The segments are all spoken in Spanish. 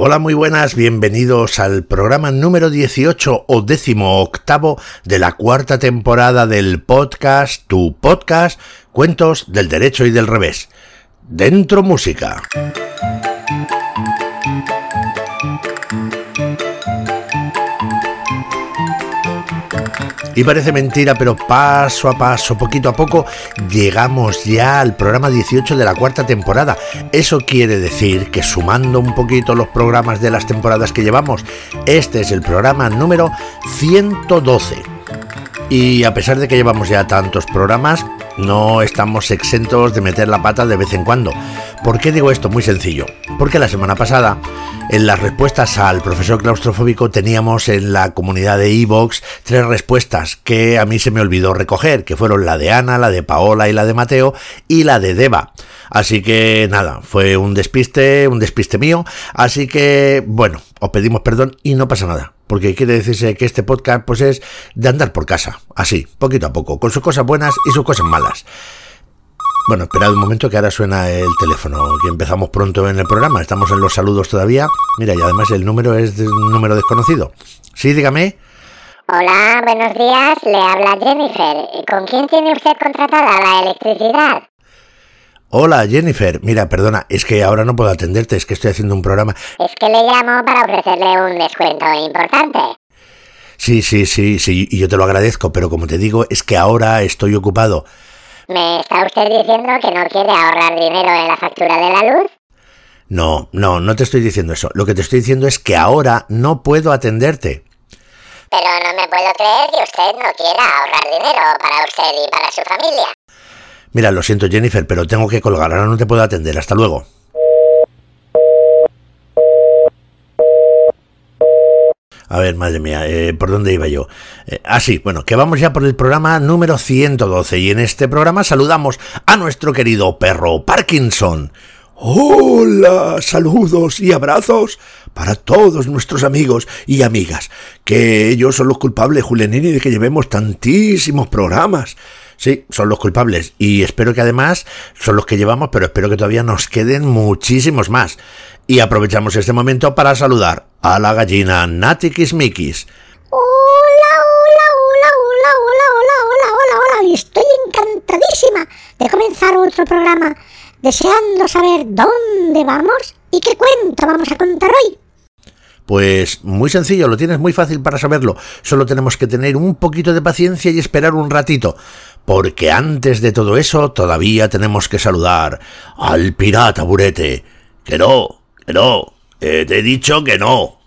Hola, muy buenas, bienvenidos al programa número 18 o décimo octavo de la cuarta temporada del podcast, tu podcast, Cuentos del Derecho y del Revés. Dentro música. Y parece mentira, pero paso a paso, poquito a poco, llegamos ya al programa 18 de la cuarta temporada. Eso quiere decir que sumando un poquito los programas de las temporadas que llevamos, este es el programa número 112. Y a pesar de que llevamos ya tantos programas, no estamos exentos de meter la pata de vez en cuando. ¿Por qué digo esto? Muy sencillo. Porque la semana pasada, en las respuestas al profesor claustrofóbico, teníamos en la comunidad de Evox tres respuestas que a mí se me olvidó recoger, que fueron la de Ana, la de Paola y la de Mateo, y la de Deva. Así que nada, fue un despiste, un despiste mío. Así que, bueno, os pedimos perdón y no pasa nada porque quiere decirse que este podcast pues es de andar por casa, así, poquito a poco, con sus cosas buenas y sus cosas malas. Bueno, esperad un momento que ahora suena el teléfono, que empezamos pronto en el programa, estamos en los saludos todavía. Mira, y además el número es de un número desconocido. Sí, dígame. Hola, buenos días, le habla Jennifer. ¿Con quién tiene usted contratada la electricidad? Hola Jennifer, mira, perdona, es que ahora no puedo atenderte, es que estoy haciendo un programa. Es que le llamo para ofrecerle un descuento importante. Sí, sí, sí, sí, y yo te lo agradezco, pero como te digo, es que ahora estoy ocupado. ¿Me está usted diciendo que no quiere ahorrar dinero en la factura de la luz? No, no, no te estoy diciendo eso. Lo que te estoy diciendo es que ahora no puedo atenderte. Pero no me puedo creer que usted no quiera ahorrar dinero para usted y para su familia. Mira, lo siento Jennifer, pero tengo que colgar, ahora no te puedo atender, hasta luego. A ver, madre mía, eh, ¿por dónde iba yo? Eh, ah, sí, bueno, que vamos ya por el programa número 112 y en este programa saludamos a nuestro querido perro Parkinson. Hola, saludos y abrazos para todos nuestros amigos y amigas, que ellos son los culpables, Julianini, de que llevemos tantísimos programas. Sí, son los culpables y espero que además son los que llevamos, pero espero que todavía nos queden muchísimos más. Y aprovechamos este momento para saludar a la gallina Nati Kismikis. Hola, hola, hola, hola, hola, hola, hola, hola, hola. Estoy encantadísima de comenzar otro programa, deseando saber dónde vamos y qué cuento vamos a contar hoy. Pues muy sencillo, lo tienes muy fácil para saberlo. Solo tenemos que tener un poquito de paciencia y esperar un ratito. Porque antes de todo eso todavía tenemos que saludar al pirata burete. Que no, que no, te he dicho que no.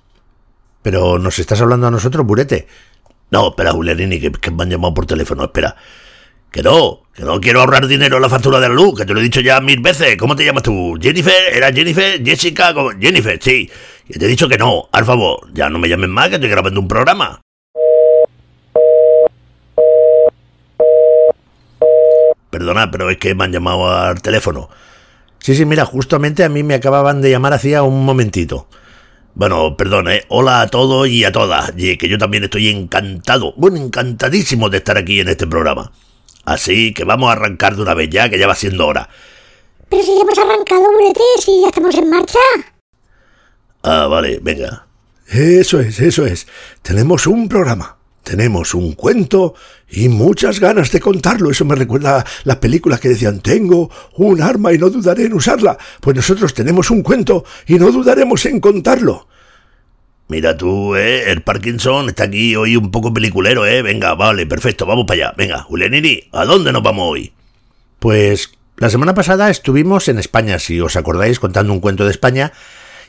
Pero nos estás hablando a nosotros, burete. No, espera, Julianini, que, que me han llamado por teléfono, espera. Que no, que no quiero ahorrar dinero en la factura de la luz, que te lo he dicho ya mil veces. ¿Cómo te llamas tú? ¿Jennifer? ¿Era Jennifer? ¿Jessica? Jennifer, sí. Y te he dicho que no, al favor, ya no me llames más, que estoy grabando un programa. Perdona, pero es que me han llamado al teléfono. Sí, sí, mira, justamente a mí me acababan de llamar hacía un momentito. Bueno, perdón, ¿eh? Hola a todos y a todas, y que yo también estoy encantado, bueno, encantadísimo de estar aquí en este programa. Así que vamos a arrancar de una vez ya, que ya va siendo hora. Pero si ya hemos arrancado, Burete, si ya estamos en marcha. Ah, vale, venga. Eso es, eso es. Tenemos un programa. Tenemos un cuento y muchas ganas de contarlo. Eso me recuerda a las películas que decían, tengo un arma y no dudaré en usarla. Pues nosotros tenemos un cuento y no dudaremos en contarlo. Mira tú, ¿eh? El Parkinson está aquí hoy un poco peliculero, ¿eh? Venga, vale, perfecto, vamos para allá. Venga, Julianini, ¿a dónde nos vamos hoy? Pues la semana pasada estuvimos en España, si os acordáis, contando un cuento de España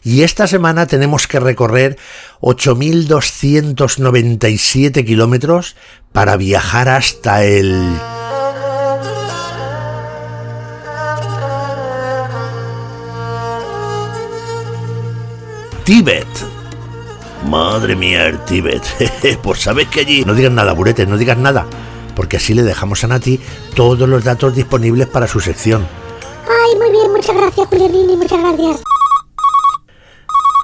y esta semana tenemos que recorrer 8.297 kilómetros para viajar hasta el... Tíbet. Madre mía, el Tíbet. pues sabes que allí... No digas nada, Burete, no digas nada. Porque así le dejamos a Nati todos los datos disponibles para su sección. Ay, muy bien, muchas gracias, Julianini, muchas gracias.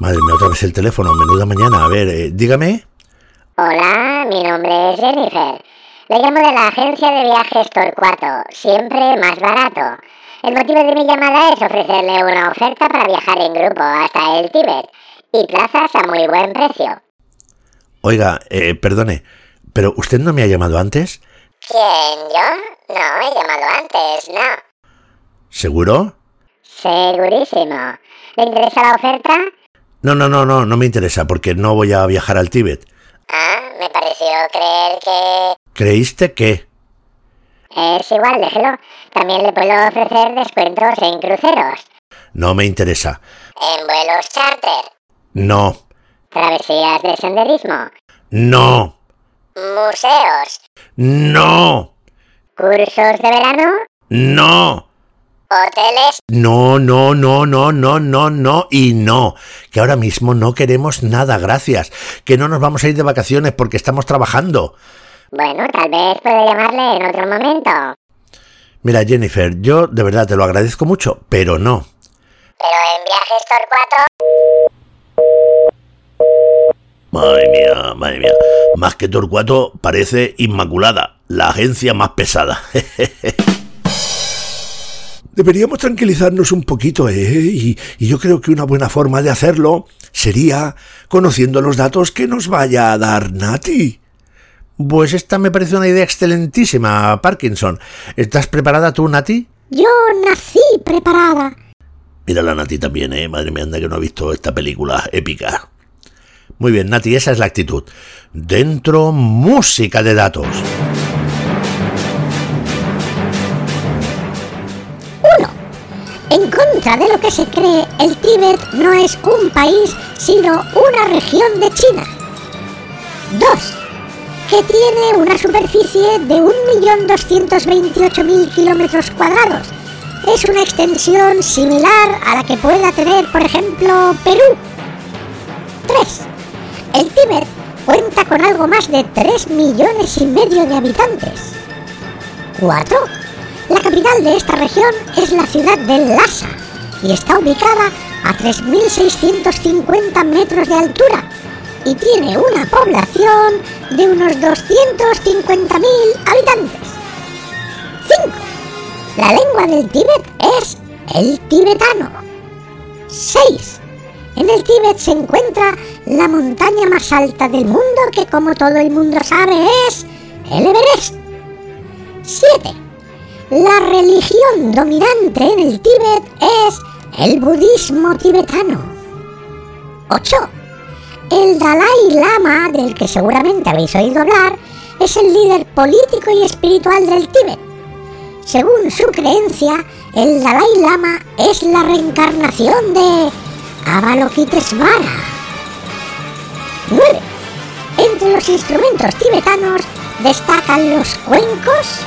Madre mía, otra vez el teléfono, menuda mañana. A ver, eh, dígame. Hola, mi nombre es Jennifer. Le llamo de la agencia de viajes Torcuato, siempre más barato. El motivo de mi llamada es ofrecerle una oferta para viajar en grupo hasta el Tíbet. Y plazas a muy buen precio. Oiga, eh, perdone, ¿pero usted no me ha llamado antes? ¿Quién? ¿Yo? No, he llamado antes, no. ¿Seguro? Segurísimo. ¿Le interesa la oferta? No, no, no, no, no me interesa porque no voy a viajar al Tíbet. Ah, me pareció creer que... ¿Creíste qué? Es igual, déjelo. También le puedo ofrecer descuentos en cruceros. No me interesa. En vuelos charter. No, Travesías de senderismo. no, Museos. no, Cursos de verano. no. Hoteles. No, no, no, no, no, no, no y no. Que ahora mismo no queremos nada, gracias. Que no nos vamos a ir de vacaciones porque estamos trabajando. Bueno, tal vez puede llamarle en otro momento. Mira, Jennifer, yo de verdad te lo agradezco mucho, pero no. Pero en Viajes Tor 4... Madre mía, madre mía. Más que Torcuato parece Inmaculada, la agencia más pesada. Deberíamos tranquilizarnos un poquito, ¿eh? Y, y yo creo que una buena forma de hacerlo sería conociendo los datos que nos vaya a dar Nati. Pues esta me parece una idea excelentísima, Parkinson. ¿Estás preparada tú, Nati? Yo nací preparada. Mira la Nati también, ¿eh? Madre mía, anda que no ha visto esta película épica. Muy bien, Nati, esa es la actitud. Dentro, música de datos. En contra de lo que se cree, el Tíbet no es un país, sino una región de China. 2. Que tiene una superficie de 1.228.000 kilómetros cuadrados. Es una extensión similar a la que pueda tener, por ejemplo, Perú. 3. El Tíbet cuenta con algo más de 3 millones y medio de habitantes. 4. La capital de esta región es la ciudad de Lhasa y está ubicada a 3.650 metros de altura y tiene una población de unos 250.000 habitantes. 5. La lengua del Tíbet es el tibetano. 6. En el Tíbet se encuentra la montaña más alta del mundo que como todo el mundo sabe es el Everest. 7. La religión dominante en el Tíbet es el budismo tibetano. 8. El Dalai Lama, del que seguramente habéis oído hablar, es el líder político y espiritual del Tíbet. Según su creencia, el Dalai Lama es la reencarnación de Avalokitesvara. 9. Entre los instrumentos tibetanos destacan los cuencos,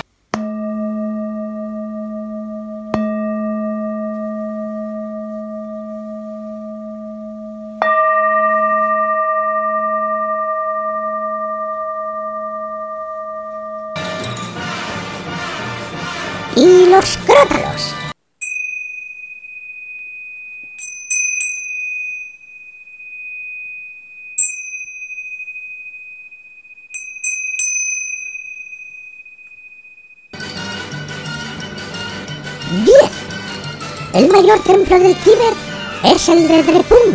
y los crótalos. El mayor templo del Tíbet es el de Drepung.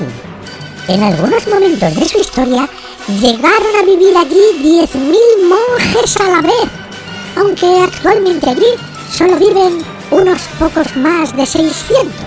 En algunos momentos de su historia llegaron a vivir allí 10.000 monjes a la vez, aunque actualmente allí solo viven unos pocos más de 600.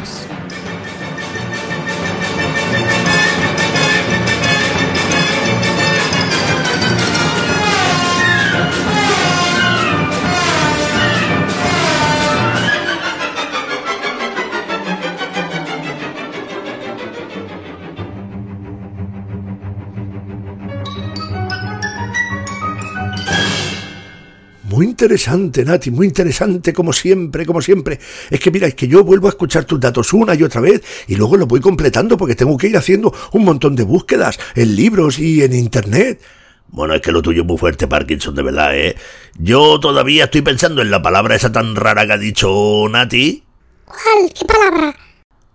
Interesante, Nati, muy interesante, como siempre, como siempre. Es que mira, es que yo vuelvo a escuchar tus datos una y otra vez y luego los voy completando porque tengo que ir haciendo un montón de búsquedas en libros y en internet. Bueno, es que lo tuyo es muy fuerte, Parkinson, de verdad, ¿eh? Yo todavía estoy pensando en la palabra esa tan rara que ha dicho Nati. ¿Cuál? ¿Qué palabra?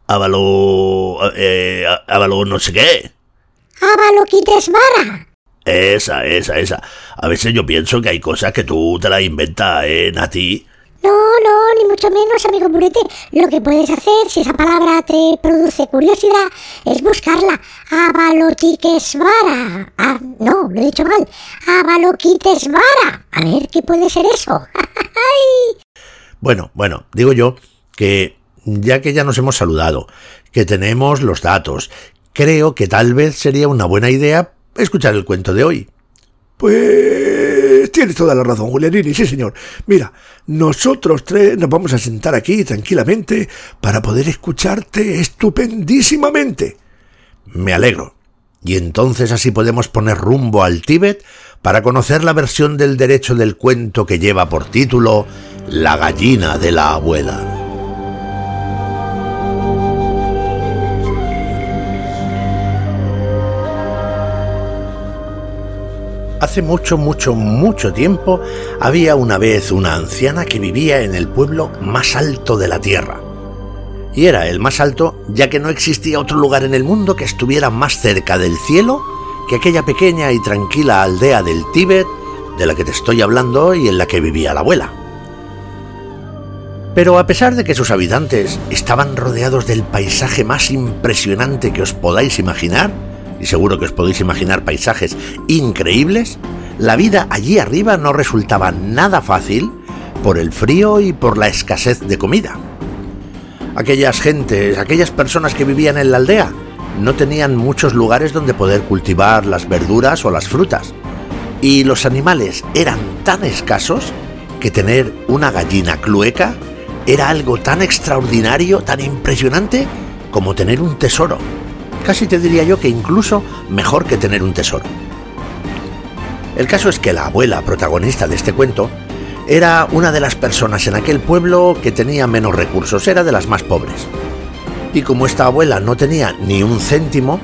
Avalo... Eh, avalo no sé qué. Avalokitesvara. Esa, esa, esa. A veces yo pienso que hay cosas que tú te las inventas, ¿eh, Nati? No, no, ni mucho menos, amigo Purete. Lo que puedes hacer, si esa palabra te produce curiosidad, es buscarla. Avalotiquesvara. Ah, no, lo he dicho mal. Avaloquitesvara. A ver, ¿qué puede ser eso? bueno, bueno, digo yo que ya que ya nos hemos saludado, que tenemos los datos, creo que tal vez sería una buena idea escuchar el cuento de hoy. Pues tienes toda la razón, Julianini, sí señor. Mira, nosotros tres nos vamos a sentar aquí tranquilamente para poder escucharte estupendísimamente. Me alegro. Y entonces así podemos poner rumbo al Tíbet para conocer la versión del derecho del cuento que lleva por título La gallina de la abuela. Hace mucho, mucho, mucho tiempo había una vez una anciana que vivía en el pueblo más alto de la tierra. Y era el más alto ya que no existía otro lugar en el mundo que estuviera más cerca del cielo que aquella pequeña y tranquila aldea del Tíbet de la que te estoy hablando y en la que vivía la abuela. Pero a pesar de que sus habitantes estaban rodeados del paisaje más impresionante que os podáis imaginar, y seguro que os podéis imaginar paisajes increíbles, la vida allí arriba no resultaba nada fácil por el frío y por la escasez de comida. Aquellas gentes, aquellas personas que vivían en la aldea, no tenían muchos lugares donde poder cultivar las verduras o las frutas. Y los animales eran tan escasos que tener una gallina clueca era algo tan extraordinario, tan impresionante como tener un tesoro. Casi te diría yo que incluso mejor que tener un tesoro. El caso es que la abuela protagonista de este cuento era una de las personas en aquel pueblo que tenía menos recursos, era de las más pobres. Y como esta abuela no tenía ni un céntimo,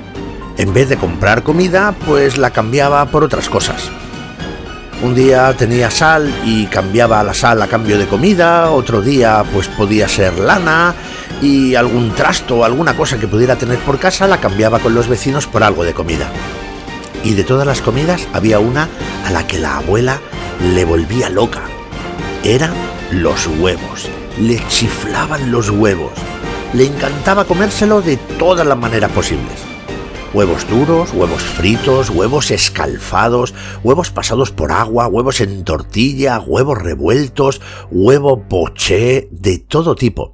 en vez de comprar comida, pues la cambiaba por otras cosas. Un día tenía sal y cambiaba la sal a cambio de comida, otro día pues podía ser lana y algún trasto o alguna cosa que pudiera tener por casa la cambiaba con los vecinos por algo de comida. Y de todas las comidas había una a la que la abuela le volvía loca. Eran los huevos. Le chiflaban los huevos. Le encantaba comérselo de todas las maneras posibles huevos duros, huevos fritos, huevos escalfados, huevos pasados por agua, huevos en tortilla, huevos revueltos, huevo poché, de todo tipo.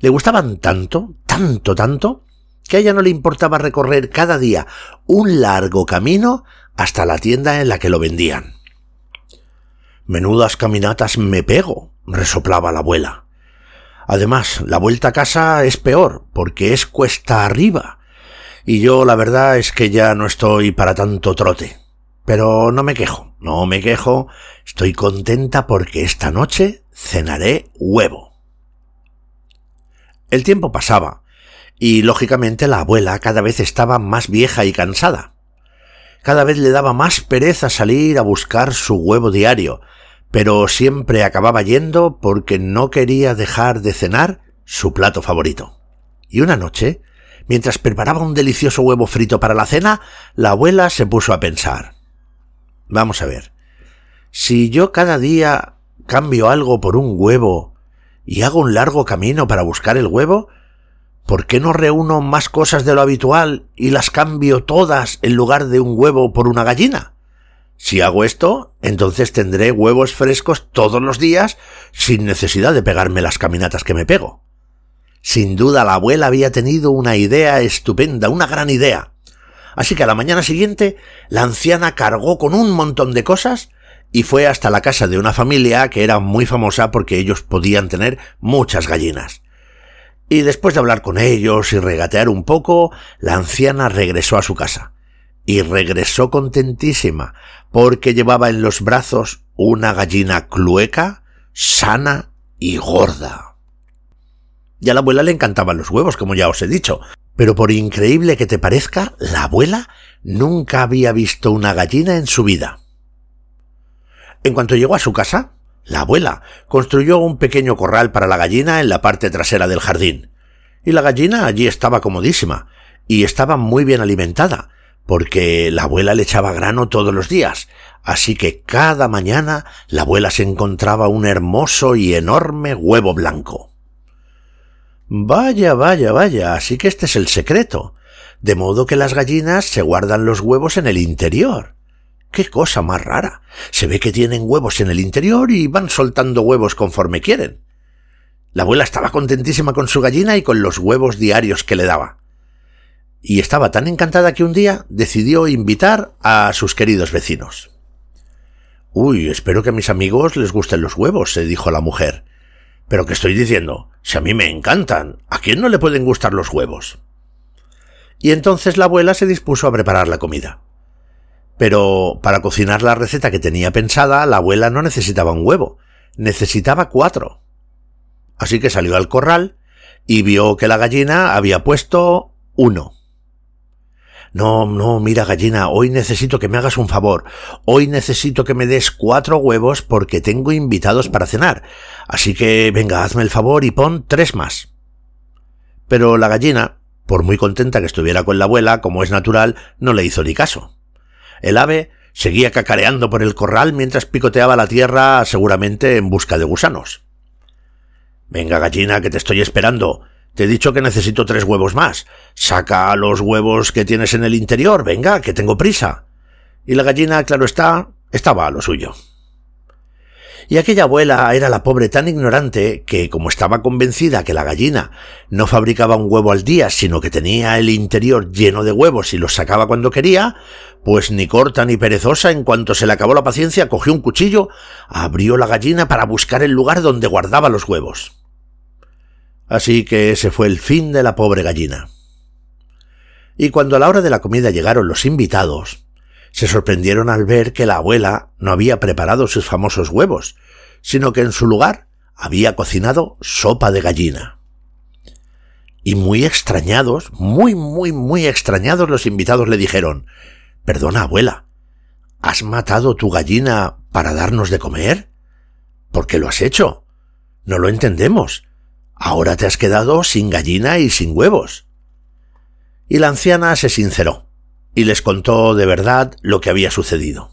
Le gustaban tanto, tanto, tanto, que a ella no le importaba recorrer cada día un largo camino hasta la tienda en la que lo vendían. Menudas caminatas me pego, resoplaba la abuela. Además, la vuelta a casa es peor, porque es cuesta arriba, y yo la verdad es que ya no estoy para tanto trote. Pero no me quejo, no me quejo, estoy contenta porque esta noche cenaré huevo. El tiempo pasaba, y lógicamente la abuela cada vez estaba más vieja y cansada. Cada vez le daba más pereza salir a buscar su huevo diario, pero siempre acababa yendo porque no quería dejar de cenar su plato favorito. Y una noche, Mientras preparaba un delicioso huevo frito para la cena, la abuela se puso a pensar. Vamos a ver. Si yo cada día cambio algo por un huevo y hago un largo camino para buscar el huevo, ¿por qué no reúno más cosas de lo habitual y las cambio todas en lugar de un huevo por una gallina? Si hago esto, entonces tendré huevos frescos todos los días sin necesidad de pegarme las caminatas que me pego. Sin duda la abuela había tenido una idea estupenda, una gran idea. Así que a la mañana siguiente la anciana cargó con un montón de cosas y fue hasta la casa de una familia que era muy famosa porque ellos podían tener muchas gallinas. Y después de hablar con ellos y regatear un poco, la anciana regresó a su casa. Y regresó contentísima, porque llevaba en los brazos una gallina clueca, sana y gorda. Y a la abuela le encantaban los huevos, como ya os he dicho. Pero por increíble que te parezca, la abuela nunca había visto una gallina en su vida. En cuanto llegó a su casa, la abuela construyó un pequeño corral para la gallina en la parte trasera del jardín. Y la gallina allí estaba comodísima, y estaba muy bien alimentada, porque la abuela le echaba grano todos los días, así que cada mañana la abuela se encontraba un hermoso y enorme huevo blanco. Vaya, vaya, vaya, así que este es el secreto, de modo que las gallinas se guardan los huevos en el interior. ¡Qué cosa más rara! Se ve que tienen huevos en el interior y van soltando huevos conforme quieren. La abuela estaba contentísima con su gallina y con los huevos diarios que le daba y estaba tan encantada que un día decidió invitar a sus queridos vecinos. Uy, espero que a mis amigos les gusten los huevos, se dijo la mujer. Pero ¿qué estoy diciendo? Si a mí me encantan, ¿a quién no le pueden gustar los huevos? Y entonces la abuela se dispuso a preparar la comida. Pero para cocinar la receta que tenía pensada, la abuela no necesitaba un huevo, necesitaba cuatro. Así que salió al corral y vio que la gallina había puesto uno. No, no, mira gallina, hoy necesito que me hagas un favor. Hoy necesito que me des cuatro huevos porque tengo invitados para cenar. Así que venga, hazme el favor y pon tres más. Pero la gallina, por muy contenta que estuviera con la abuela, como es natural, no le hizo ni caso. El ave seguía cacareando por el corral mientras picoteaba la tierra, seguramente en busca de gusanos. Venga, gallina, que te estoy esperando. Te he dicho que necesito tres huevos más. Saca los huevos que tienes en el interior, venga, que tengo prisa. Y la gallina, claro está, estaba a lo suyo. Y aquella abuela era la pobre tan ignorante que, como estaba convencida que la gallina no fabricaba un huevo al día, sino que tenía el interior lleno de huevos y los sacaba cuando quería, pues ni corta ni perezosa, en cuanto se le acabó la paciencia, cogió un cuchillo, abrió la gallina para buscar el lugar donde guardaba los huevos. Así que ese fue el fin de la pobre gallina. Y cuando a la hora de la comida llegaron los invitados, se sorprendieron al ver que la abuela no había preparado sus famosos huevos, sino que en su lugar había cocinado sopa de gallina. Y muy extrañados, muy, muy, muy extrañados los invitados le dijeron Perdona, abuela, ¿has matado tu gallina para darnos de comer? ¿Por qué lo has hecho? No lo entendemos. Ahora te has quedado sin gallina y sin huevos. Y la anciana se sinceró y les contó de verdad lo que había sucedido.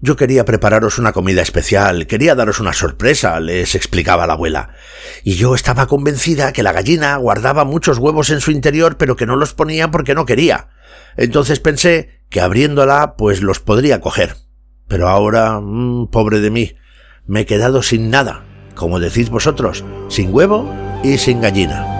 Yo quería prepararos una comida especial, quería daros una sorpresa, les explicaba la abuela. Y yo estaba convencida que la gallina guardaba muchos huevos en su interior, pero que no los ponía porque no quería. Entonces pensé que abriéndola, pues los podría coger. Pero ahora, mmm, pobre de mí, me he quedado sin nada, como decís vosotros, sin huevo y sin gallina.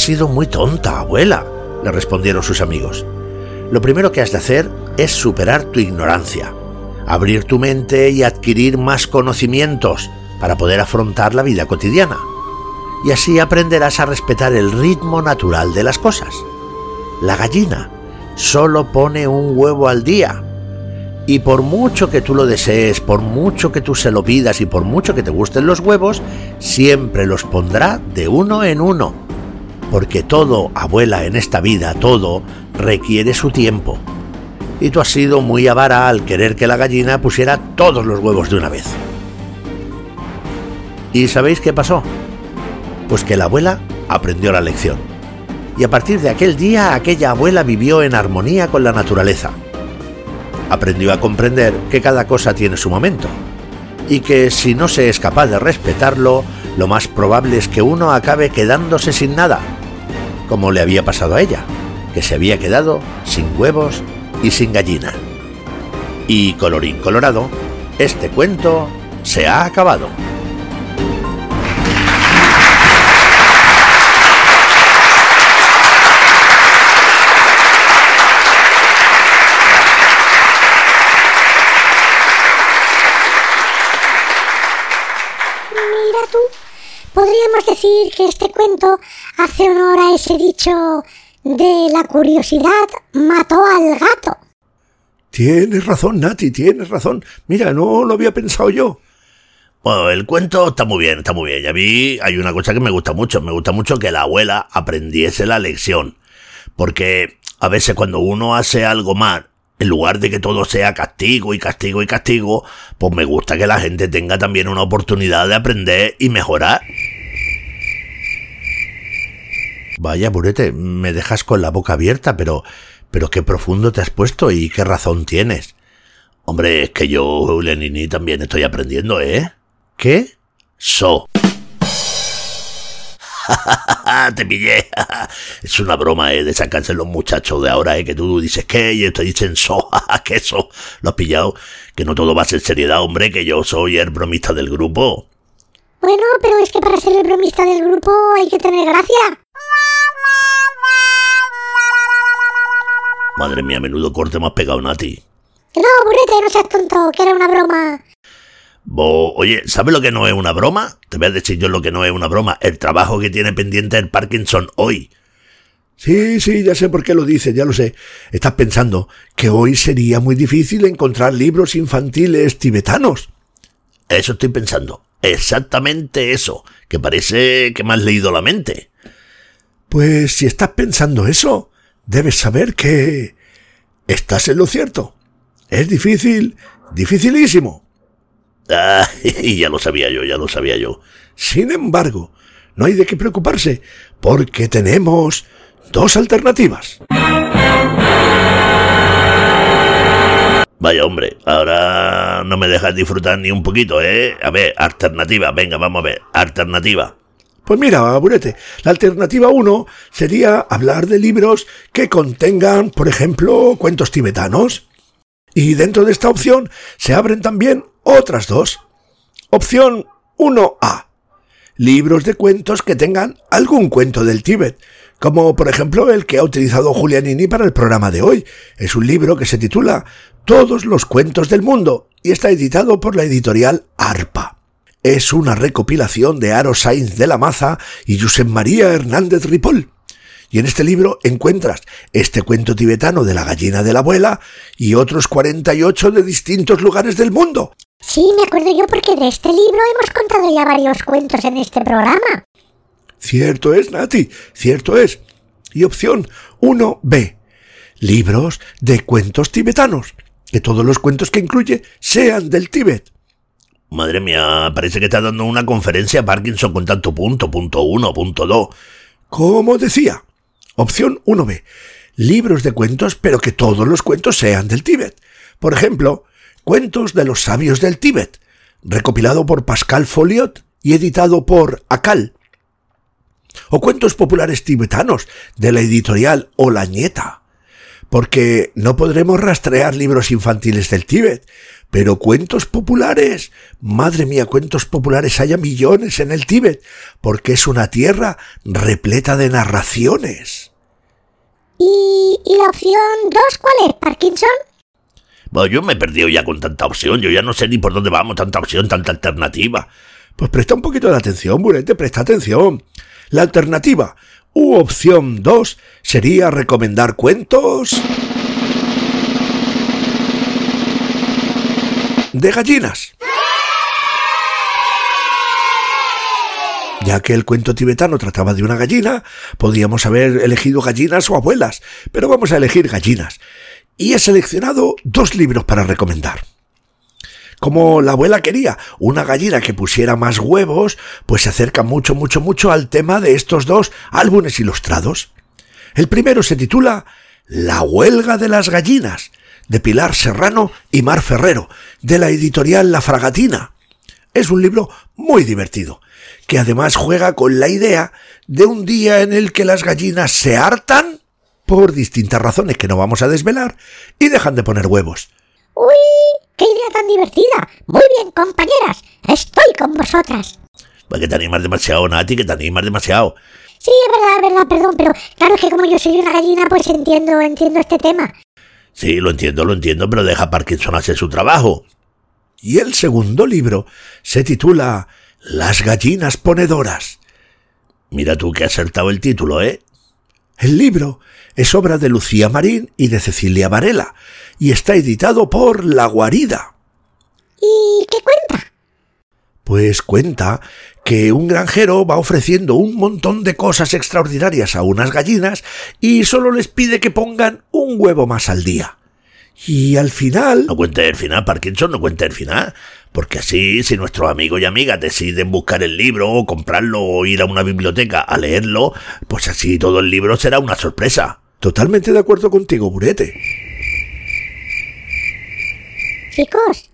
Sido muy tonta, abuela, le respondieron sus amigos. Lo primero que has de hacer es superar tu ignorancia, abrir tu mente y adquirir más conocimientos para poder afrontar la vida cotidiana. Y así aprenderás a respetar el ritmo natural de las cosas. La gallina solo pone un huevo al día. Y por mucho que tú lo desees, por mucho que tú se lo pidas y por mucho que te gusten los huevos, siempre los pondrá de uno en uno. Porque todo, abuela, en esta vida, todo, requiere su tiempo. Y tú has sido muy avara al querer que la gallina pusiera todos los huevos de una vez. ¿Y sabéis qué pasó? Pues que la abuela aprendió la lección y a partir de aquel día aquella abuela vivió en armonía con la naturaleza. Aprendió a comprender que cada cosa tiene su momento y que si no se es capaz de respetarlo, lo más probable es que uno acabe quedándose sin nada, como le había pasado a ella, que se había quedado sin huevos y sin gallina. Y colorín colorado, este cuento se ha acabado. Podríamos decir que este cuento hace honor a ese dicho de la curiosidad mató al gato. Tienes razón, Nati, tienes razón. Mira, no lo había pensado yo. Bueno, el cuento está muy bien, está muy bien. Y a mí hay una cosa que me gusta mucho. Me gusta mucho que la abuela aprendiese la lección. Porque a veces cuando uno hace algo mal En lugar de que todo sea castigo y castigo y castigo, pues me gusta que la gente tenga también una oportunidad de aprender y mejorar. Vaya, Burete, me dejas con la boca abierta, pero, pero qué profundo te has puesto y qué razón tienes. Hombre, es que yo, Lenini, también estoy aprendiendo, ¿eh? ¿Qué? So. te pillé. es una broma, ¿eh? De sacarse los muchachos de ahora, ¿eh? Que tú dices que y te dicen so, que eso. Lo has pillado. Que no todo va a ser seriedad, hombre, que yo soy el bromista del grupo. Bueno, pero es que para ser el bromista del grupo hay que tener gracia. Madre mía, menudo corte me has pegado, Nati. No, burrete, no seas tonto, que era una broma. oye, ¿sabes lo que no es una broma? Te voy a decir yo lo que no es una broma. El trabajo que tiene pendiente el Parkinson hoy. Sí, sí, ya sé por qué lo dices, ya lo sé. Estás pensando que hoy sería muy difícil encontrar libros infantiles tibetanos. Eso estoy pensando. Exactamente eso. Que parece que me has leído la mente. Pues si estás pensando eso, debes saber que... estás en lo cierto. Es difícil, dificilísimo. Ah, ya lo sabía yo, ya lo sabía yo. Sin embargo, no hay de qué preocuparse, porque tenemos dos alternativas. Vaya hombre, ahora no me dejas disfrutar ni un poquito, ¿eh? A ver, alternativa, venga, vamos a ver, alternativa. Pues mira, Burete, la alternativa 1 sería hablar de libros que contengan, por ejemplo, cuentos tibetanos. Y dentro de esta opción se abren también otras dos. Opción 1A. Libros de cuentos que tengan algún cuento del Tíbet, como por ejemplo el que ha utilizado Julianini para el programa de hoy. Es un libro que se titula Todos los cuentos del mundo y está editado por la editorial ARPA. Es una recopilación de Aro Sainz de la Maza y Josep María Hernández Ripoll. Y en este libro encuentras este cuento tibetano de la gallina de la abuela y otros 48 de distintos lugares del mundo. Sí, me acuerdo yo porque de este libro hemos contado ya varios cuentos en este programa. Cierto es, Nati, cierto es. Y opción 1B. Libros de cuentos tibetanos. Que todos los cuentos que incluye sean del Tíbet. Madre mía, parece que está dando una conferencia Parkinson con tanto punto, punto uno, punto dos. Como decía, Opción 1B. Libros de cuentos, pero que todos los cuentos sean del Tíbet. Por ejemplo, Cuentos de los sabios del Tíbet, recopilado por Pascal Folliot y editado por Akal. O cuentos populares tibetanos, de la editorial Olañeta. Porque no podremos rastrear libros infantiles del Tíbet, pero cuentos populares, madre mía, cuentos populares haya millones en el Tíbet, porque es una tierra repleta de narraciones. ¿Y, la opción 2 cuál es, Parkinson? Bueno, yo me he perdido ya con tanta opción, yo ya no sé ni por dónde vamos, tanta opción, tanta alternativa. Pues presta un poquito de atención, Burete, presta atención. La alternativa, u opción 2, sería recomendar cuentos... de gallinas. Ya que el cuento tibetano trataba de una gallina, podríamos haber elegido gallinas o abuelas, pero vamos a elegir gallinas. Y he seleccionado dos libros para recomendar. Como la abuela quería una gallina que pusiera más huevos, pues se acerca mucho, mucho, mucho al tema de estos dos álbumes ilustrados. El primero se titula La huelga de las gallinas, de Pilar Serrano y Mar Ferrero, de la editorial La Fragatina. Es un libro muy divertido, que además juega con la idea de un día en el que las gallinas se hartan, por distintas razones que no vamos a desvelar, y dejan de poner huevos. ¡Uy! ¡Qué idea tan divertida! Muy bien, compañeras, estoy con vosotras. Pues que te animas demasiado, Nati, que te animas demasiado. Sí, es verdad, es verdad, perdón, pero claro que como yo soy una gallina, pues entiendo, entiendo este tema. Sí, lo entiendo, lo entiendo, pero deja a Parkinson hacer su trabajo. Y el segundo libro se titula Las gallinas ponedoras. Mira tú que has acertado el título, ¿eh? El libro es obra de Lucía Marín y de Cecilia Varela y está editado por La Guarida. ¿Y qué cuenta? Pues cuenta que un granjero va ofreciendo un montón de cosas extraordinarias a unas gallinas y solo les pide que pongan un huevo más al día. Y al final... No cuente el final, Parkinson, no cuente el final. Porque así, si nuestros amigos y amigas deciden buscar el libro, o comprarlo, o ir a una biblioteca a leerlo, pues así todo el libro será una sorpresa. Totalmente de acuerdo contigo, Burete. Chicos,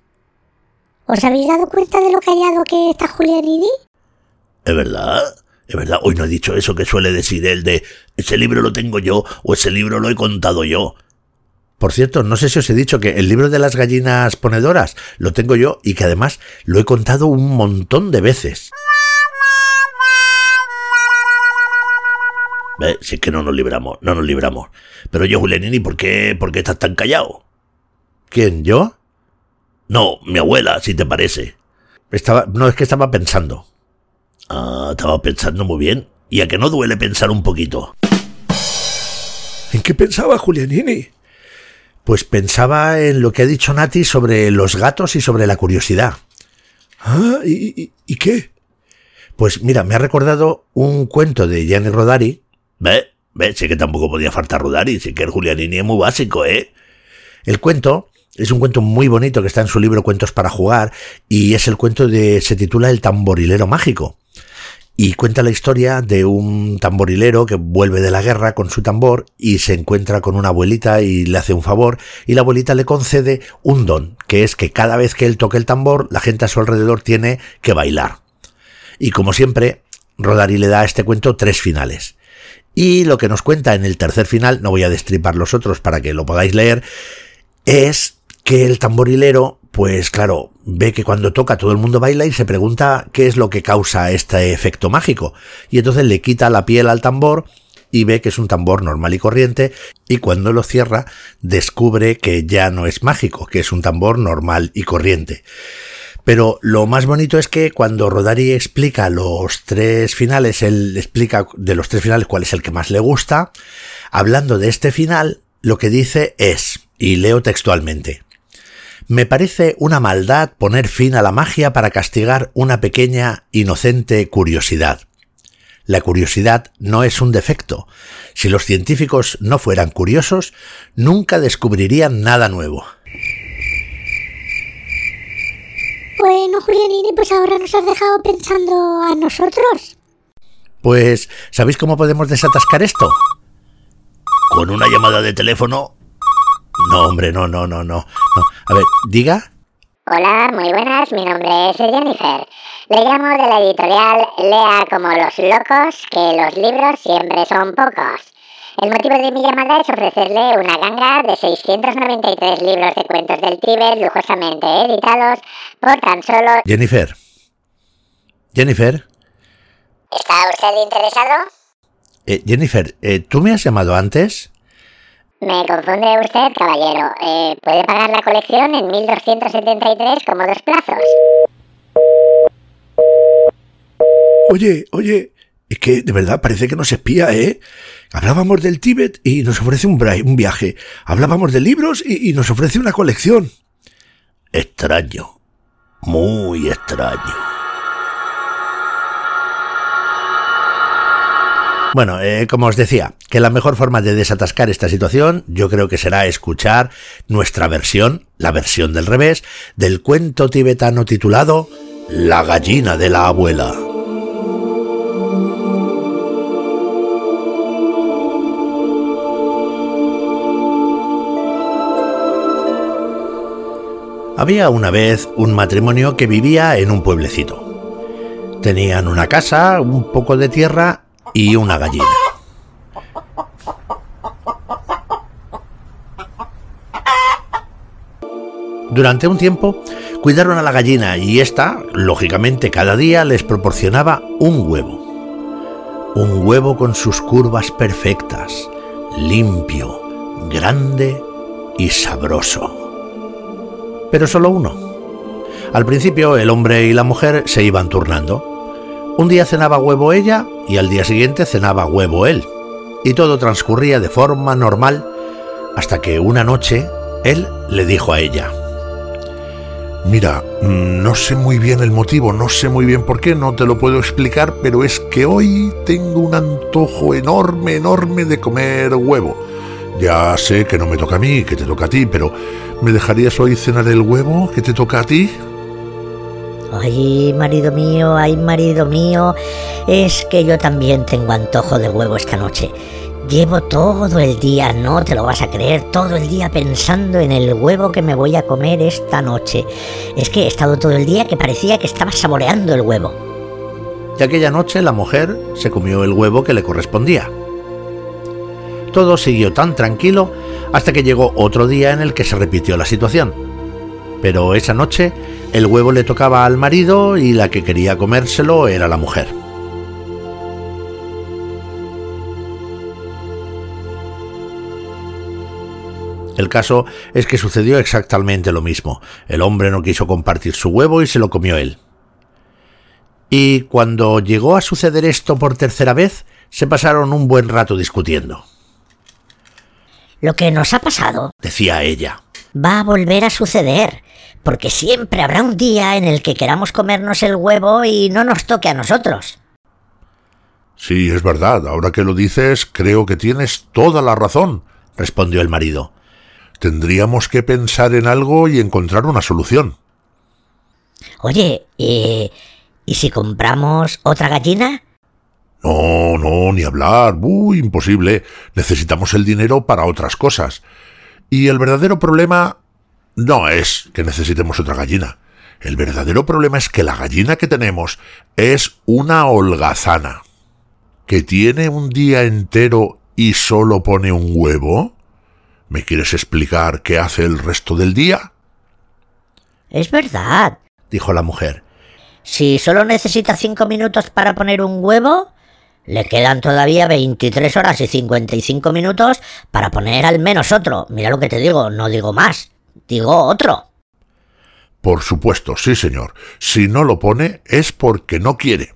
¿os habéis dado cuenta de lo callado que está Julianini? ¿Es verdad? ¿Es verdad? Hoy no he dicho eso que suele decir él de ese libro lo tengo yo o ese libro lo he contado yo. Por cierto, no sé si os he dicho que el libro de las gallinas ponedoras lo tengo yo y que además lo he contado un montón de veces. ¿Ves? Si es que no nos libramos, no nos libramos. Pero yo, Julianini, ¿por qué, ¿por qué estás tan callado? ¿Quién, yo? No, mi abuela, si te parece. Estaba, no, es que estaba pensando. Ah, estaba pensando muy bien. ¿Y a que no duele pensar un poquito? ¿En qué pensaba Julianini? Pues pensaba en lo que ha dicho Nati sobre los gatos y sobre la curiosidad. Ah, ¿y, y, qué? Pues mira, me ha recordado un cuento de Gianni Rodari. Ve, ve, sé que tampoco podía faltar Rodari, sé que el Julianini es muy básico, ¿eh? El cuento es un cuento muy bonito que está en su libro Cuentos para jugar y es el cuento de se titula El tamborilero mágico y cuenta la historia de un tamborilero que vuelve de la guerra con su tambor y se encuentra con una abuelita y le hace un favor y la abuelita le concede un don, que es que cada vez que él toque el tambor, la gente a su alrededor tiene que bailar. Y como siempre, Rodari le da a este cuento tres finales. Y lo que nos cuenta en el tercer final, no voy a destripar los otros para que lo podáis leer, es que el tamborilero pues claro, ve que cuando toca todo el mundo baila y se pregunta qué es lo que causa este efecto mágico. Y entonces le quita la piel al tambor y ve que es un tambor normal y corriente y cuando lo cierra descubre que ya no es mágico, que es un tambor normal y corriente. Pero lo más bonito es que cuando Rodari explica los tres finales, él explica de los tres finales cuál es el que más le gusta. Hablando de este final, lo que dice es, y leo textualmente, me parece una maldad poner fin a la magia para castigar una pequeña, inocente curiosidad. La curiosidad no es un defecto. Si los científicos no fueran curiosos, nunca descubrirían nada nuevo. Bueno, Julianini, pues ahora nos has dejado pensando a nosotros. Pues, ¿sabéis cómo podemos desatascar esto? Con una llamada de teléfono no, hombre, no, no, no, no. A ver, diga. Hola, muy buenas, mi nombre es Jennifer. Le llamo de la editorial Lea como los locos, que los libros siempre son pocos. El motivo de mi llamada es ofrecerle una ganga de 693 libros de cuentos del Tíbet lujosamente editados por tan solo... Jennifer. Jennifer. ¿Está usted interesado? Eh, Jennifer, eh, ¿tú me has llamado antes? Me confunde usted, caballero. Eh, puede pagar la colección en 1273 como dos plazos. Oye, oye, es que de verdad parece que nos espía, ¿eh? Hablábamos del Tíbet y nos ofrece un, un viaje. Hablábamos de libros y nos ofrece una colección. Extraño. Muy extraño. Bueno, eh, como os decía, que la mejor forma de desatascar esta situación yo creo que será escuchar nuestra versión, la versión del revés, del cuento tibetano titulado La gallina de la abuela. Había una vez un matrimonio que vivía en un pueblecito. Tenían una casa, un poco de tierra y una gallina. Durante un tiempo cuidaron a la gallina y ésta, lógicamente, cada día les proporcionaba un huevo. Un huevo con sus curvas perfectas, limpio, grande y sabroso. Pero solo uno. Al principio el hombre y la mujer se iban turnando. Un día cenaba huevo ella y al día siguiente cenaba huevo él. Y todo transcurría de forma normal hasta que una noche él le dijo a ella, Mira, mm, no sé muy bien el motivo, no sé muy bien por qué, no te lo puedo explicar, pero es que hoy tengo un antojo enorme, enorme de comer huevo. Ya sé que no me toca a mí, que te toca a ti, pero ¿me dejarías hoy cenar el huevo que te toca a ti? Ay, marido mío, ay, marido mío, es que yo también tengo antojo de huevo esta noche. Llevo todo el día, no te lo vas a creer, todo el día pensando en el huevo que me voy a comer esta noche. Es que he estado todo el día que parecía que estaba saboreando el huevo. Y aquella noche la mujer se comió el huevo que le correspondía. Todo siguió tan tranquilo hasta que llegó otro día en el que se repitió la situación. Pero esa noche el huevo le tocaba al marido y la que quería comérselo era la mujer. El caso es que sucedió exactamente lo mismo. El hombre no quiso compartir su huevo y se lo comió él. Y cuando llegó a suceder esto por tercera vez, se pasaron un buen rato discutiendo. Lo que nos ha pasado, decía ella, va a volver a suceder, porque siempre habrá un día en el que queramos comernos el huevo y no nos toque a nosotros. Sí, es verdad. Ahora que lo dices, creo que tienes toda la razón, respondió el marido. Tendríamos que pensar en algo y encontrar una solución. Oye, ¿y, ¿y si compramos otra gallina? No, no, ni hablar. Uy, imposible. Necesitamos el dinero para otras cosas. Y el verdadero problema no es que necesitemos otra gallina. El verdadero problema es que la gallina que tenemos es una holgazana. ¿Que tiene un día entero y solo pone un huevo? ¿Me quieres explicar qué hace el resto del día? Es verdad, dijo la mujer. Si solo necesita cinco minutos para poner un huevo, le quedan todavía 23 horas y 55 minutos para poner al menos otro. Mira lo que te digo, no digo más, digo otro. Por supuesto, sí, señor. Si no lo pone es porque no quiere.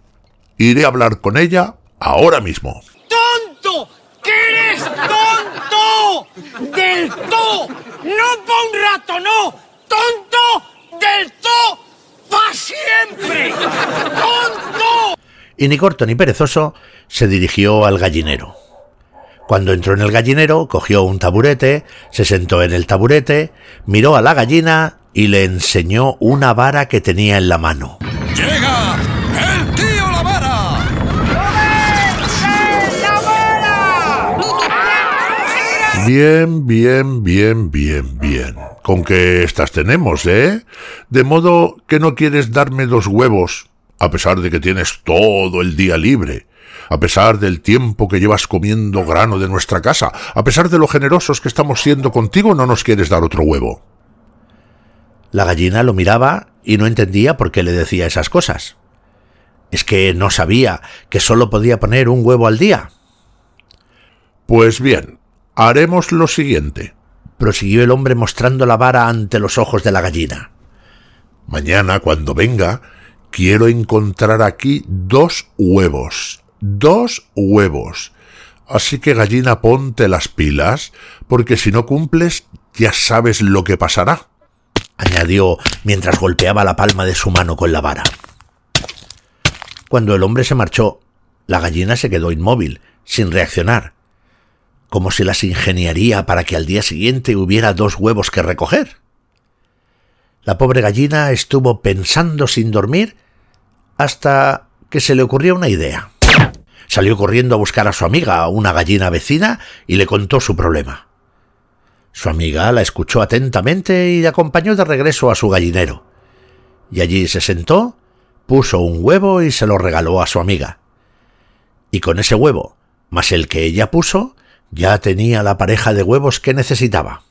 Iré a hablar con ella ahora mismo. ¡Tonto! ¡Que eres tonto! ¡Del todo! ¡No pa' un rato, no! ¡Tonto! ¡Del todo! ¡Pa' siempre! ¡Tonto! Y ni corto ni perezoso se dirigió al gallinero. Cuando entró en el gallinero, cogió un taburete, se sentó en el taburete, miró a la gallina y le enseñó una vara que tenía en la mano. ¡Llega! ¡El tío la vara! Bien, bien, bien, bien, bien. Con que estas tenemos, ¿eh? De modo que no quieres darme dos huevos, a pesar de que tienes todo el día libre, a pesar del tiempo que llevas comiendo grano de nuestra casa, a pesar de lo generosos que estamos siendo contigo, no nos quieres dar otro huevo. La gallina lo miraba y no entendía por qué le decía esas cosas. ¿Es que no sabía que solo podía poner un huevo al día? Pues bien, haremos lo siguiente, prosiguió el hombre mostrando la vara ante los ojos de la gallina. Mañana, cuando venga, quiero encontrar aquí dos huevos. Dos huevos. Así que gallina ponte las pilas, porque si no cumples ya sabes lo que pasará añadió mientras golpeaba la palma de su mano con la vara. Cuando el hombre se marchó, la gallina se quedó inmóvil, sin reaccionar, como si las ingeniaría para que al día siguiente hubiera dos huevos que recoger. La pobre gallina estuvo pensando sin dormir hasta que se le ocurrió una idea. Salió corriendo a buscar a su amiga, una gallina vecina, y le contó su problema. Su amiga la escuchó atentamente y le acompañó de regreso a su gallinero. Y allí se sentó, puso un huevo y se lo regaló a su amiga. Y con ese huevo, más el que ella puso, ya tenía la pareja de huevos que necesitaba.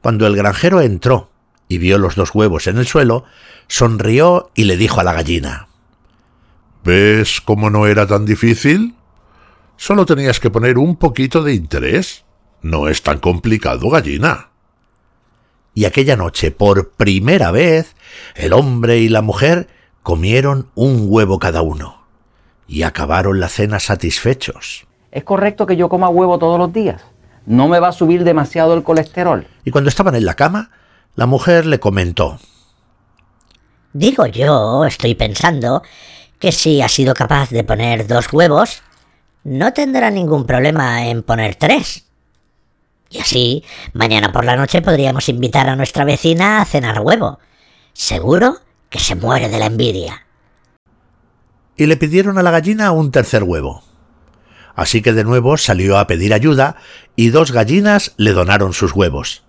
Cuando el granjero entró y vio los dos huevos en el suelo, sonrió y le dijo a la gallina ¿Ves cómo no era tan difícil? Solo tenías que poner un poquito de interés. No es tan complicado, gallina. Y aquella noche, por primera vez, el hombre y la mujer comieron un huevo cada uno. Y acabaron la cena satisfechos. ¿Es correcto que yo coma huevo todos los días? ¿No me va a subir demasiado el colesterol? Y cuando estaban en la cama, la mujer le comentó. Digo yo, estoy pensando, que si ha sido capaz de poner dos huevos, no tendrá ningún problema en poner tres. Y así, mañana por la noche podríamos invitar a nuestra vecina a cenar huevo. Seguro que se muere de la envidia. Y le pidieron a la gallina un tercer huevo. Así que de nuevo salió a pedir ayuda y dos gallinas le donaron sus huevos.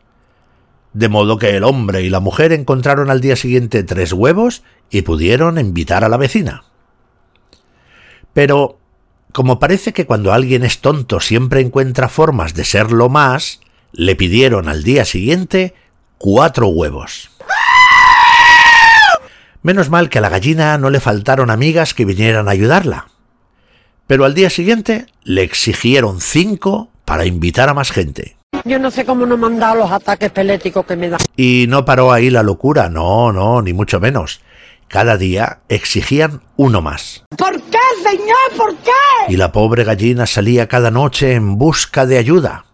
De modo que el hombre y la mujer encontraron al día siguiente tres huevos y pudieron invitar a la vecina. Pero como parece que cuando alguien es tonto siempre encuentra formas de serlo más, le pidieron al día siguiente cuatro huevos. Menos mal que a la gallina no le faltaron amigas que vinieran a ayudarla. Pero al día siguiente le exigieron cinco para invitar a más gente. Yo no sé cómo no me han dado los ataques peléticos que me dan. Y no paró ahí la locura, no, no, ni mucho menos. Cada día exigían uno más. ¿Por qué, señor? ¿Por qué? Y la pobre gallina salía cada noche en busca de ayuda.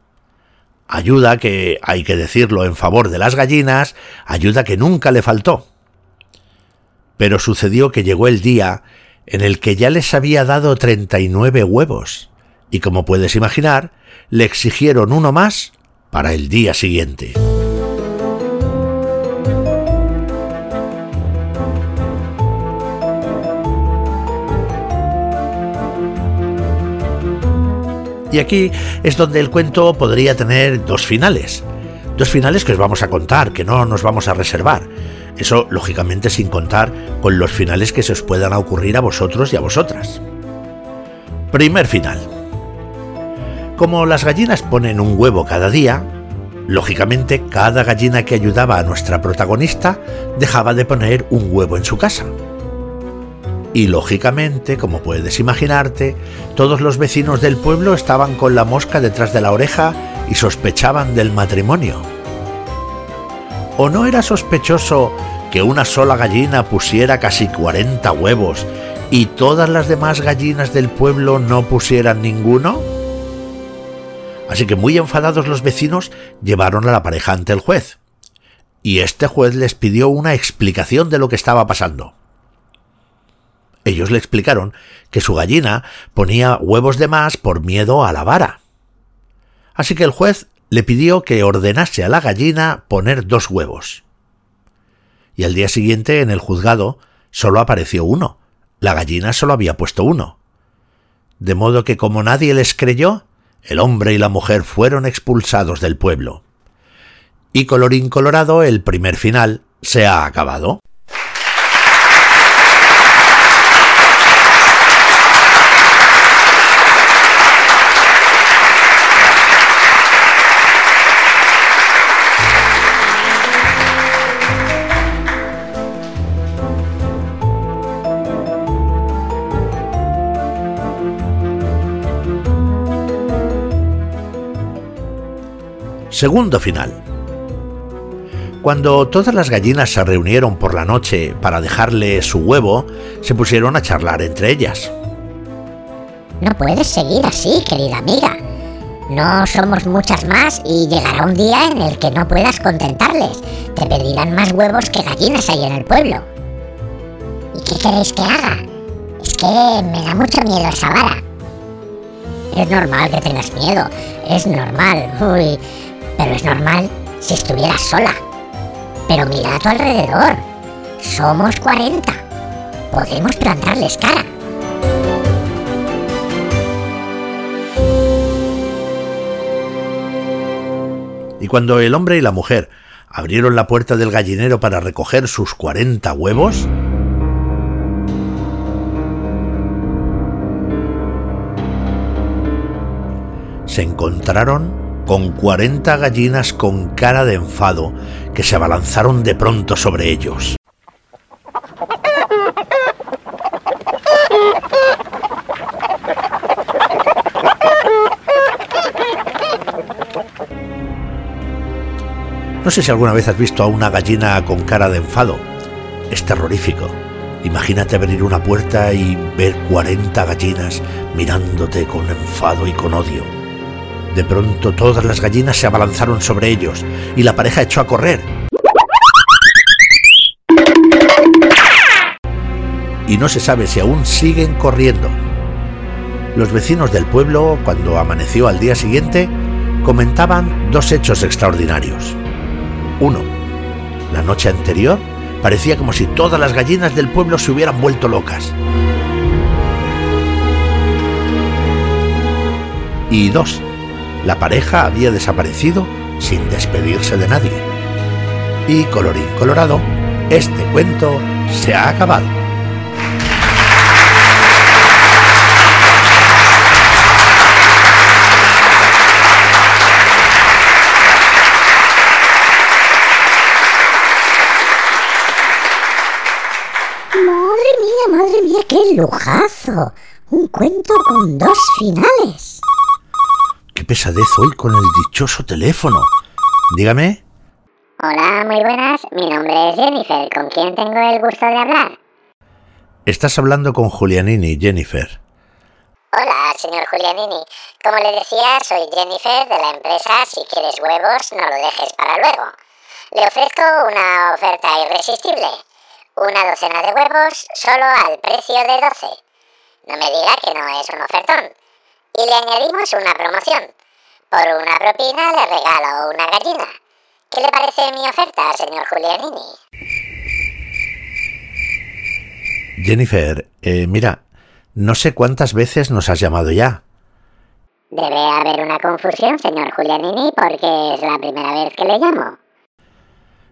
Ayuda que, hay que decirlo en favor de las gallinas, ayuda que nunca le faltó. Pero sucedió que llegó el día en el que ya les había dado 39 huevos, y como puedes imaginar, le exigieron uno más para el día siguiente. Y aquí es donde el cuento podría tener dos finales. Dos finales que os vamos a contar, que no nos vamos a reservar. Eso, lógicamente, sin contar con los finales que se os puedan ocurrir a vosotros y a vosotras. Primer final. Como las gallinas ponen un huevo cada día, lógicamente cada gallina que ayudaba a nuestra protagonista dejaba de poner un huevo en su casa. Y lógicamente, como puedes imaginarte, todos los vecinos del pueblo estaban con la mosca detrás de la oreja y sospechaban del matrimonio. ¿O no era sospechoso que una sola gallina pusiera casi 40 huevos y todas las demás gallinas del pueblo no pusieran ninguno? Así que muy enfadados los vecinos llevaron a la pareja ante el juez. Y este juez les pidió una explicación de lo que estaba pasando. Ellos le explicaron que su gallina ponía huevos de más por miedo a la vara. Así que el juez le pidió que ordenase a la gallina poner dos huevos. Y al día siguiente en el juzgado solo apareció uno. La gallina solo había puesto uno. De modo que como nadie les creyó, el hombre y la mujer fueron expulsados del pueblo. Y colorín colorado, el primer final se ha acabado. Segundo final. Cuando todas las gallinas se reunieron por la noche para dejarle su huevo, se pusieron a charlar entre ellas. No puedes seguir así, querida amiga. No somos muchas más y llegará un día en el que no puedas contentarles. Te pedirán más huevos que gallinas ahí en el pueblo. ¿Y qué queréis que haga? Es que me da mucho miedo esa vara. Es normal que tengas miedo. Es normal. Uy, pero es normal si estuvieras sola. Pero mira a tu alrededor. Somos 40. Podemos plantarles cara. Y cuando el hombre y la mujer abrieron la puerta del gallinero para recoger sus 40 huevos, se encontraron con 40 gallinas con cara de enfado que se abalanzaron de pronto sobre ellos. No sé si alguna vez has visto a una gallina con cara de enfado. Es terrorífico. Imagínate abrir una puerta y ver 40 gallinas mirándote con enfado y con odio. De pronto todas las gallinas se abalanzaron sobre ellos y la pareja echó a correr. Y no se sabe si aún siguen corriendo. Los vecinos del pueblo, cuando amaneció al día siguiente, comentaban dos hechos extraordinarios. Uno, la noche anterior parecía como si todas las gallinas del pueblo se hubieran vuelto locas. Y dos, la pareja había desaparecido sin despedirse de nadie. Y colorín colorado, este cuento se ha acabado. Madre mía, madre mía, qué lujazo. Un cuento con dos finales. Qué pesadez hoy con el dichoso teléfono. Dígame. Hola, muy buenas. Mi nombre es Jennifer. ¿Con quién tengo el gusto de hablar? Estás hablando con Julianini, Jennifer. Hola, señor Julianini. Como le decía, soy Jennifer de la empresa Si quieres huevos, no lo dejes para luego. Le ofrezco una oferta irresistible. Una docena de huevos solo al precio de 12. No me diga que no es un ofertón. Y le añadimos una promoción. Por una propina le regalo una gallina. ¿Qué le parece mi oferta, señor Julianini? Jennifer, eh, mira, no sé cuántas veces nos has llamado ya. Debe haber una confusión, señor Julianini, porque es la primera vez que le llamo.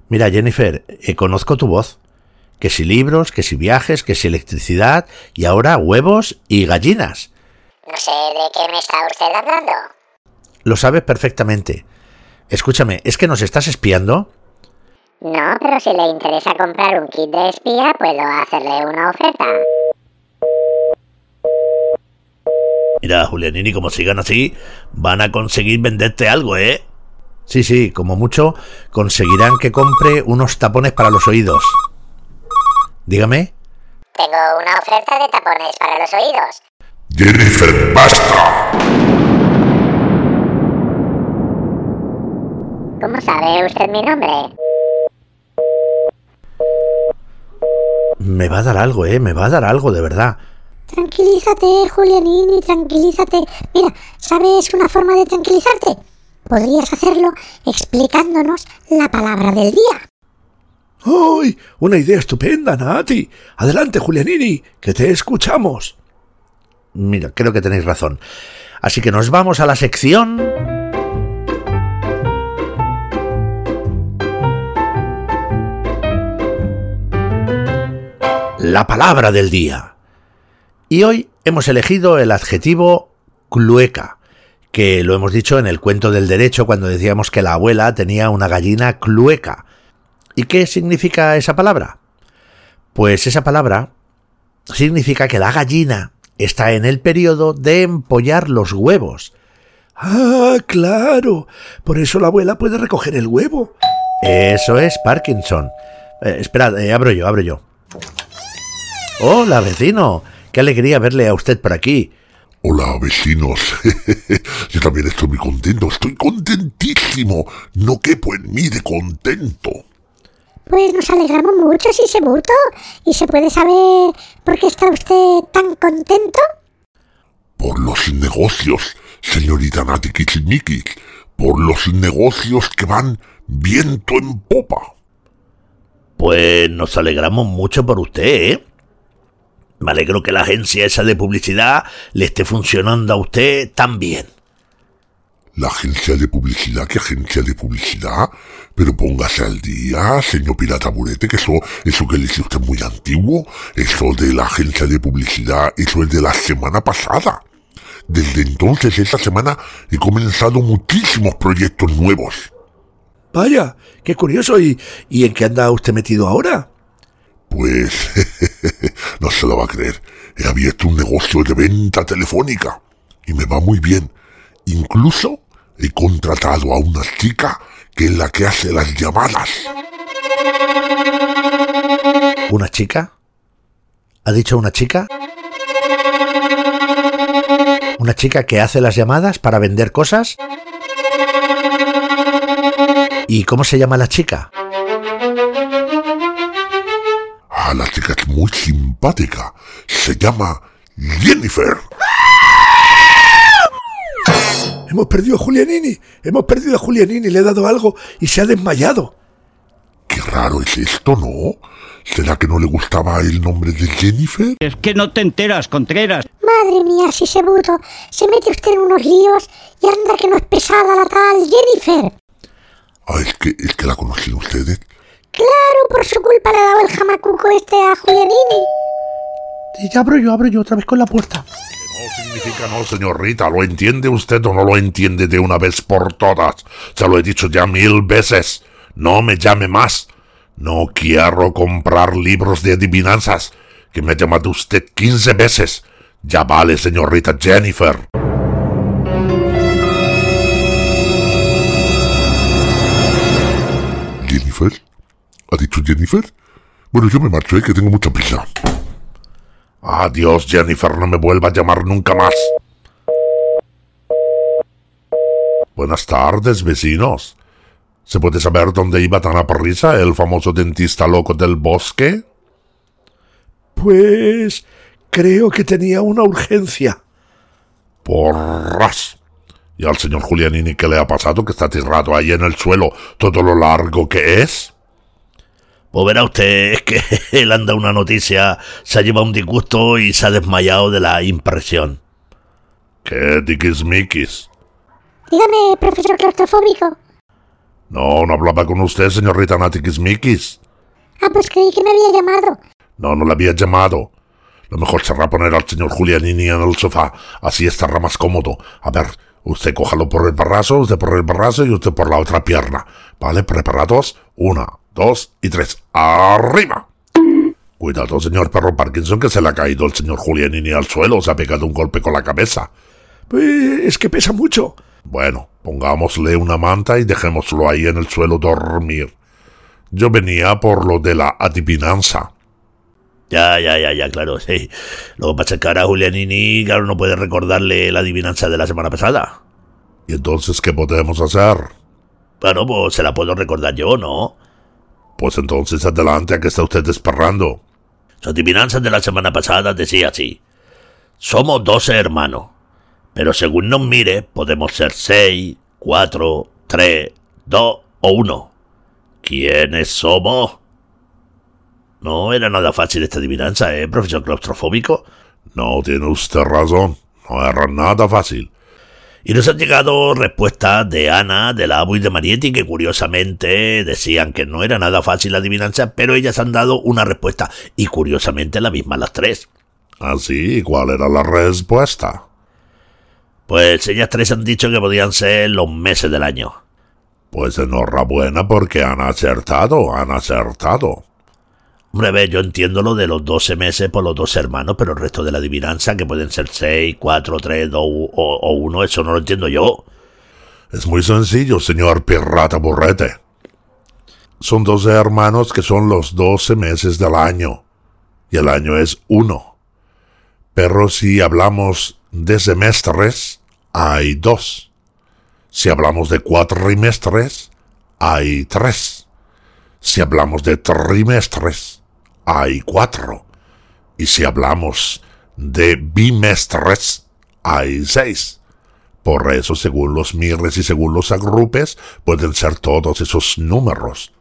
Mira, Jennifer, eh, conozco tu voz. Que si libros, que si viajes, que si electricidad y ahora huevos y gallinas. No sé de qué me está usted hablando. Lo sabes perfectamente. Escúchame, ¿es que nos estás espiando? No, pero si le interesa comprar un kit de espía, puedo hacerle una oferta. Mira, Julianini, como sigan así, van a conseguir venderte algo, ¿eh? Sí, sí, como mucho conseguirán que compre unos tapones para los oídos. Dígame. Tengo una oferta de tapones para los oídos. Jennifer, basta. ¿Cómo sabe usted mi nombre? Me va a dar algo, ¿eh? Me va a dar algo, de verdad. Tranquilízate, Julianini, tranquilízate. Mira, ¿sabes una forma de tranquilizarte? Podrías hacerlo explicándonos la palabra del día. ¡Ay! Una idea estupenda, Nati. Adelante, Julianini, que te escuchamos. Mira, creo que tenéis razón. Así que nos vamos a la sección... La palabra del día. Y hoy hemos elegido el adjetivo clueca, que lo hemos dicho en el cuento del derecho cuando decíamos que la abuela tenía una gallina clueca. ¿Y qué significa esa palabra? Pues esa palabra significa que la gallina está en el periodo de empollar los huevos. Ah, claro. Por eso la abuela puede recoger el huevo. Eso es Parkinson. Eh, esperad, eh, abro yo, abro yo. Hola, vecino. Qué alegría verle a usted por aquí. Hola, vecinos. Yo también estoy muy contento. Estoy contentísimo. No quepo en mí de contento. Pues nos alegramos mucho, si se bulto. ¿Y se puede saber por qué está usted tan contento? Por los negocios, señorita Nati Kitschmikis. Por los negocios que van viento en popa. Pues nos alegramos mucho por usted, ¿eh? Me alegro que la agencia esa de publicidad le esté funcionando a usted tan bien. ¿La agencia de publicidad? ¿Qué agencia de publicidad? Pero póngase al día, señor Pirata Burete, que eso, eso que le dice usted muy antiguo. Eso de la agencia de publicidad, eso es de la semana pasada. Desde entonces, esta semana, he comenzado muchísimos proyectos nuevos. Vaya, qué curioso. ¿Y, ¿Y en qué anda usted metido ahora? Pues no se lo va a creer. He abierto un negocio de venta telefónica y me va muy bien. Incluso he contratado a una chica que es la que hace las llamadas. ¿Una chica? ¿Ha dicho una chica? ¿Una chica que hace las llamadas para vender cosas? ¿Y cómo se llama la chica? Ah, la chica es muy simpática. Se llama Jennifer. Hemos perdido a Julianini, hemos perdido a Julianini, le he dado algo y se ha desmayado. Qué raro es esto, ¿no? ¿Será que no le gustaba el nombre de Jennifer? Es que no te enteras, Contreras. Madre mía, si ese bruto se mete usted en unos líos y anda que no es pesada la tal Jennifer. Ah, es que, es que la conocen ustedes. Claro, por su culpa le ha dado el jamacuco este a Julianini. Y ya abro yo, abro yo otra vez con la puerta. No significa no, señorita. ¿Lo entiende usted o no lo entiende de una vez por todas? Se lo he dicho ya mil veces. No me llame más. No quiero comprar libros de adivinanzas. Que me ha llamado usted quince veces. Ya vale, señorita Jennifer. ¿Jennifer? ¿Ha dicho Jennifer? Bueno, yo me marcho, ¿eh? que tengo mucha prisa. Adiós, Jennifer, no me vuelva a llamar nunca más. Buenas tardes, vecinos. ¿Se puede saber dónde iba tan a prisa el famoso dentista loco del bosque? Pues creo que tenía una urgencia. Porras. ¿Y al señor Julianini qué le ha pasado que está tirado ahí en el suelo todo lo largo que es? Pues verá usted, es que él anda una noticia, se ha llevado un disgusto y se ha desmayado de la impresión. ¿Qué diquismiquis? Dígame, profesor claustrofóbico. No, no hablaba con usted, señorita Natiquismiquis. Ah, pues creí que me había llamado. No, no le había llamado. Lo mejor será poner al señor Julianini en el sofá, así estará más cómodo. A ver, usted cójalo por el brazo, usted por el brazo y usted por la otra pierna. ¿Vale? ¿Preparados? Una, dos y tres. ¡Arriba! Cuidado, señor perro Parkinson, que se le ha caído el señor Julianini al suelo, se ha pegado un golpe con la cabeza. Pues es que pesa mucho. Bueno, pongámosle una manta y dejémoslo ahí en el suelo dormir. Yo venía por lo de la adivinanza. Ya, ya, ya, ya, claro, sí. Lo que pasa es que ahora Julianini, claro, no puede recordarle la adivinanza de la semana pasada. ¿Y entonces qué podemos hacer? Bueno, pues se la puedo recordar yo, ¿no? Pues entonces adelante a que está usted esperando. Su adivinanza de la semana pasada decía así. Somos doce hermanos, pero según nos mire, podemos ser seis, cuatro, tres, dos o uno. ¿Quiénes somos? No era nada fácil esta adivinanza, ¿eh, profesor claustrofóbico? No tiene usted razón. No era nada fácil. Y nos han llegado respuestas de Ana, de la Abu y de Marietti, que curiosamente decían que no era nada fácil la adivinanza, pero ellas han dado una respuesta, y curiosamente la misma las tres. ¿Así? ¿Y cuál era la respuesta? Pues ellas tres han dicho que podían ser los meses del año. Pues enhorabuena porque han acertado, han acertado. Hombre, ve, yo entiendo lo de los 12 meses por los dos hermanos, pero el resto de la adivinanza, que pueden ser 6, 4, 3, 2 o 1, eso no lo entiendo yo. Es muy sencillo, señor Pirrata Burrete. Son 12 hermanos que son los 12 meses del año, y el año es uno. Pero si hablamos de semestres, hay dos. Si hablamos de cuatrimestres, hay tres. Si hablamos de trimestres, hay cuatro. Y si hablamos de bimestres, hay seis. Por eso, según los mirres y según los agrupes, pueden ser todos esos números.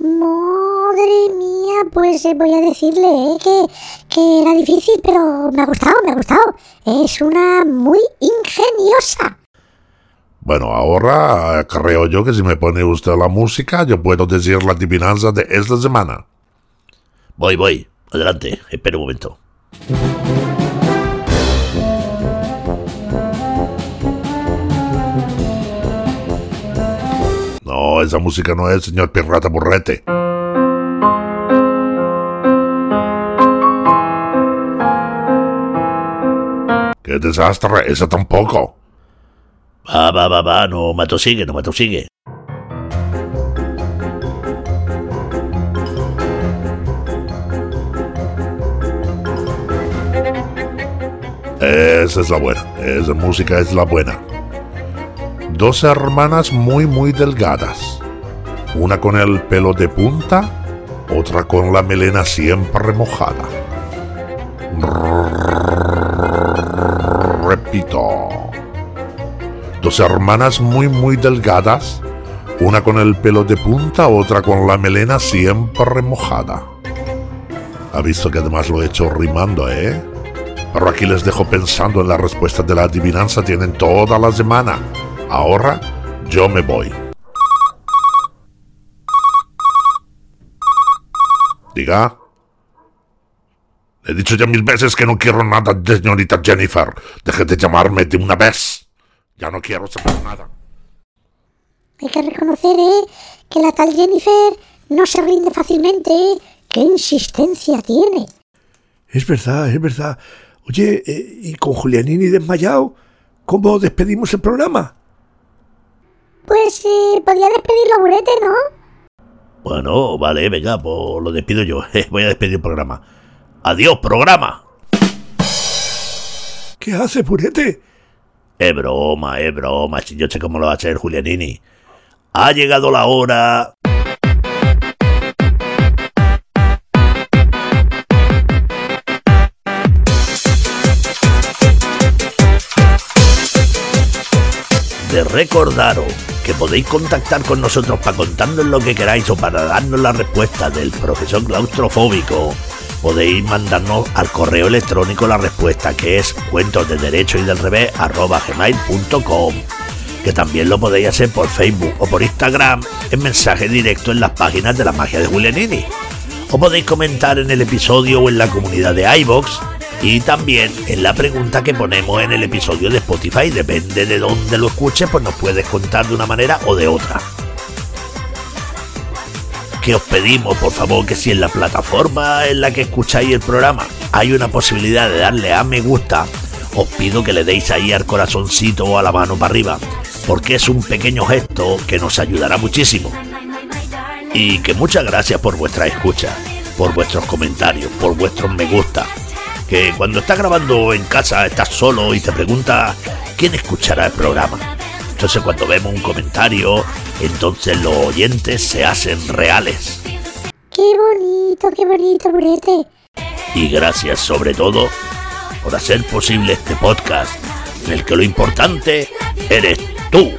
Madre mía, pues eh, voy a decirle eh, que, que era difícil, pero me ha gustado, me ha gustado. Es una muy ingeniosa. Bueno, ahora creo yo que si me pone usted la música, yo puedo decir la adivinanza de esta semana. Voy, voy. Adelante. Espera un momento. No, esa música no es, señor Pirrata Burrete. ¡Qué desastre! ¡Esa tampoco! Va, va, va, va. No me atosigue, no me atosigue. Esa es la buena. Esa música es la buena. Dos hermanas muy, muy delgadas. Una con el pelo de punta, otra con la melena siempre mojada. Repito. dos hermanas muy muy delgadas, una con el pelo de punta, otra con la melena siempre remojada. Ha visto que además lo he hecho rimando, ¿eh? Pero aquí les dejo pensando en la respuesta de la adivinanza, tienen toda la semana. Ahora yo me voy. Diga. Le he dicho ya mil veces que no quiero nada de señorita Jennifer. Deje de llamarme de una vez. Ya no quiero saber nada. Hay que reconocer, ¿eh? Que la tal Jennifer no se rinde fácilmente, ¿eh? ¡Qué insistencia tiene! Es verdad, es verdad. Oye, eh, ¿y con Julianini desmayado? ¿Cómo despedimos el programa? Pues eh, podía despedirlo a Burete, ¿no? Bueno, vale, venga, pues lo despido yo. Voy a despedir el programa. Adiós, programa. ¿Qué hace, Purete? Es broma, es broma. Si yo sé cómo lo va a hacer Julianini. Ha llegado la hora. De recordaros que podéis contactar con nosotros para contarnos lo que queráis o para darnos la respuesta del profesor claustrofóbico. Podéis mandarnos al correo electrónico la respuesta que es cuentos de derecho y del revés arroba gmail.com que también lo podéis hacer por Facebook o por Instagram en mensaje directo en las páginas de la magia de Julianini. O podéis comentar en el episodio o en la comunidad de iBox y también en la pregunta que ponemos en el episodio de Spotify. Depende de dónde lo escuches, pues nos puedes contar de una manera o de otra. Que os pedimos, por favor, que si en la plataforma en la que escucháis el programa hay una posibilidad de darle a me gusta, os pido que le deis ahí al corazoncito o a la mano para arriba, porque es un pequeño gesto que nos ayudará muchísimo. Y que muchas gracias por vuestra escucha, por vuestros comentarios, por vuestros me gusta que cuando estás grabando en casa estás solo y te preguntas quién escuchará el programa. Entonces cuando vemos un comentario, entonces los oyentes se hacen reales. Qué bonito, qué bonito, Brete. Y gracias sobre todo por hacer posible este podcast en el que lo importante eres tú.